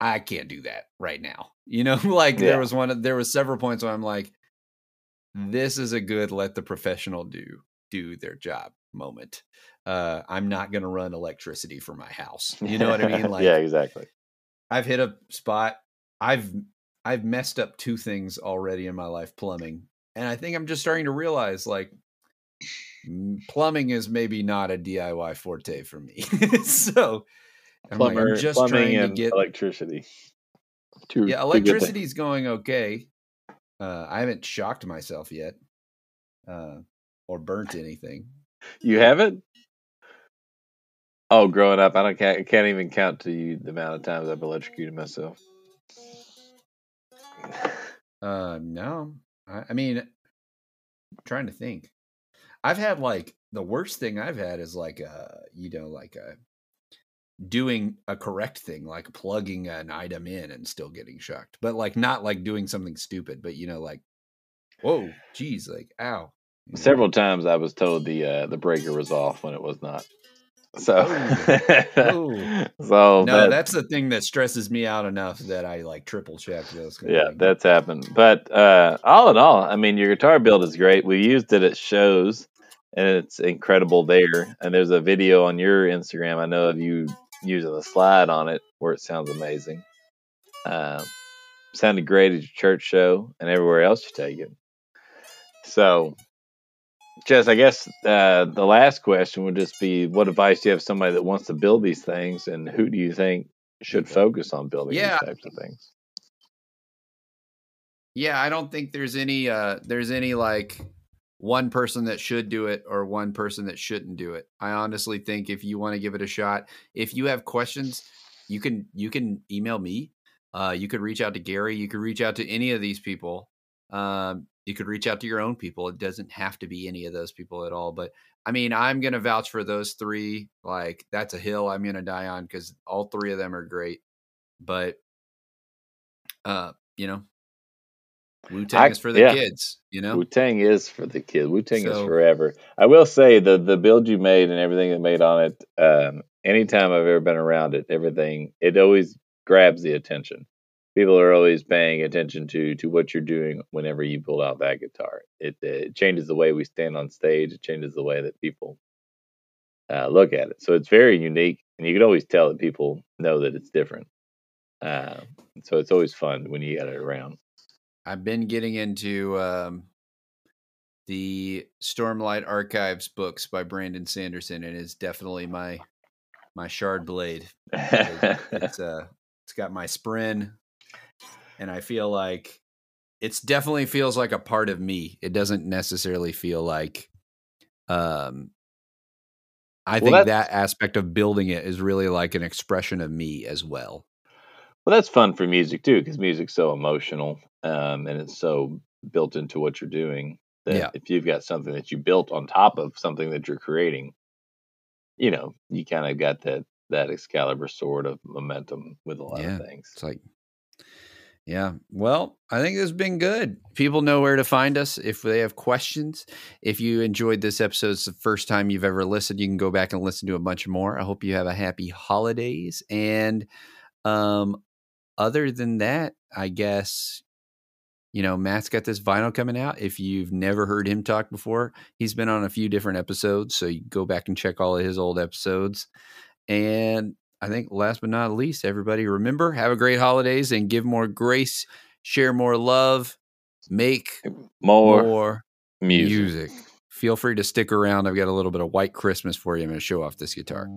I can't do that right now. <laughs> You know, <laughs> like yeah. there was one there was several points where I'm like this is a good let the professional do do their job moment. Uh, I'm not going to run electricity for my house. You know what I mean? <laughs> Like, yeah, exactly. I've hit a spot. I've I've messed up two things already in my life, plumbing, and I think I'm just starting to realize like plumbing is maybe not a DIY forte for me. <laughs> so I'm, Plumber, like, I'm just trying to get electricity. Two, yeah, electricity's going okay. Uh, I haven't shocked myself yet, uh, or burnt anything. You haven't? Oh, growing up, I don't can't, can't even count to you the amount of times I've electrocuted myself. Uh, no. I, I mean, I'm trying to think. I've had like the worst thing I've had is like uh, you know, like a doing a correct thing, like plugging an item in and still getting shocked, but like not like doing something stupid, but you know, like, whoa, geez, like, ow. Several times I was told the uh, the breaker was off when it was not. So, oh. <laughs> so no, that's the thing that stresses me out enough that I like triple check those. yeah, that's happened. But uh, all in all, I mean, your guitar build is great. We used it at shows, and it's incredible there. And there's a video on your Instagram. I know of you using the slide on it where it sounds amazing. Um, sounded great at your church show and everywhere else you take it. So, Jess, I guess uh, the last question would just be: What advice do you have somebody that wants to build these things, and who do you think should focus on building yeah. these types of things? Yeah, I don't think there's any uh, there's any like one person that should do it or one person that shouldn't do it. I honestly think if you want to give it a shot, if you have questions, you can you can email me. Uh, you could reach out to Gary. You could reach out to any of these people. Um, you could reach out to your own people. It doesn't have to be any of those people at all. But I mean, I'm gonna vouch for those three. Like that's a hill I'm gonna die on because all three of them are great. But uh, you know, Wu Tang is for the yeah. kids, you know. Wu Tang is for the kids. Wu Tang so, is forever. I will say the the build you made and everything that made on it. Um, anytime I've ever been around it, everything it always grabs the attention. People are always paying attention to to what you're doing whenever you pull out that guitar. It, it changes the way we stand on stage. It changes the way that people uh, look at it. So it's very unique, and you can always tell that people know that it's different. Uh, so it's always fun when you get it around. I've been getting into um, the Stormlight Archives books by Brandon Sanderson, and it's definitely my my shard blade. it's uh, it's got my spren, and I feel like it's definitely feels like a part of me. It doesn't necessarily feel like um I well, think that aspect of building it is really like an expression of me as well. Well, that's fun for music too, because music's so emotional um, and it's so built into what you're doing that yeah. if you've got something that you built on top of something that you're creating, you know, you kind of got that that Excalibur sword of momentum with a lot yeah. of things. It's like, yeah. Well, I think this has been good. People know where to find us if they have questions. If you enjoyed this episode, it's the first time you've ever listened, you can go back and listen to a bunch more. I hope you have a happy holidays. And um, other than that, I guess you know, Matt's got this vinyl coming out. If you've never heard him talk before, he's been on a few different episodes. So you go back and check all of his old episodes. And I think last but not least, everybody remember, have a great holidays and give more grace, share more love, make more, more music. music. Feel free to stick around. I've got a little bit of white Christmas for you. I'm going to show off this guitar.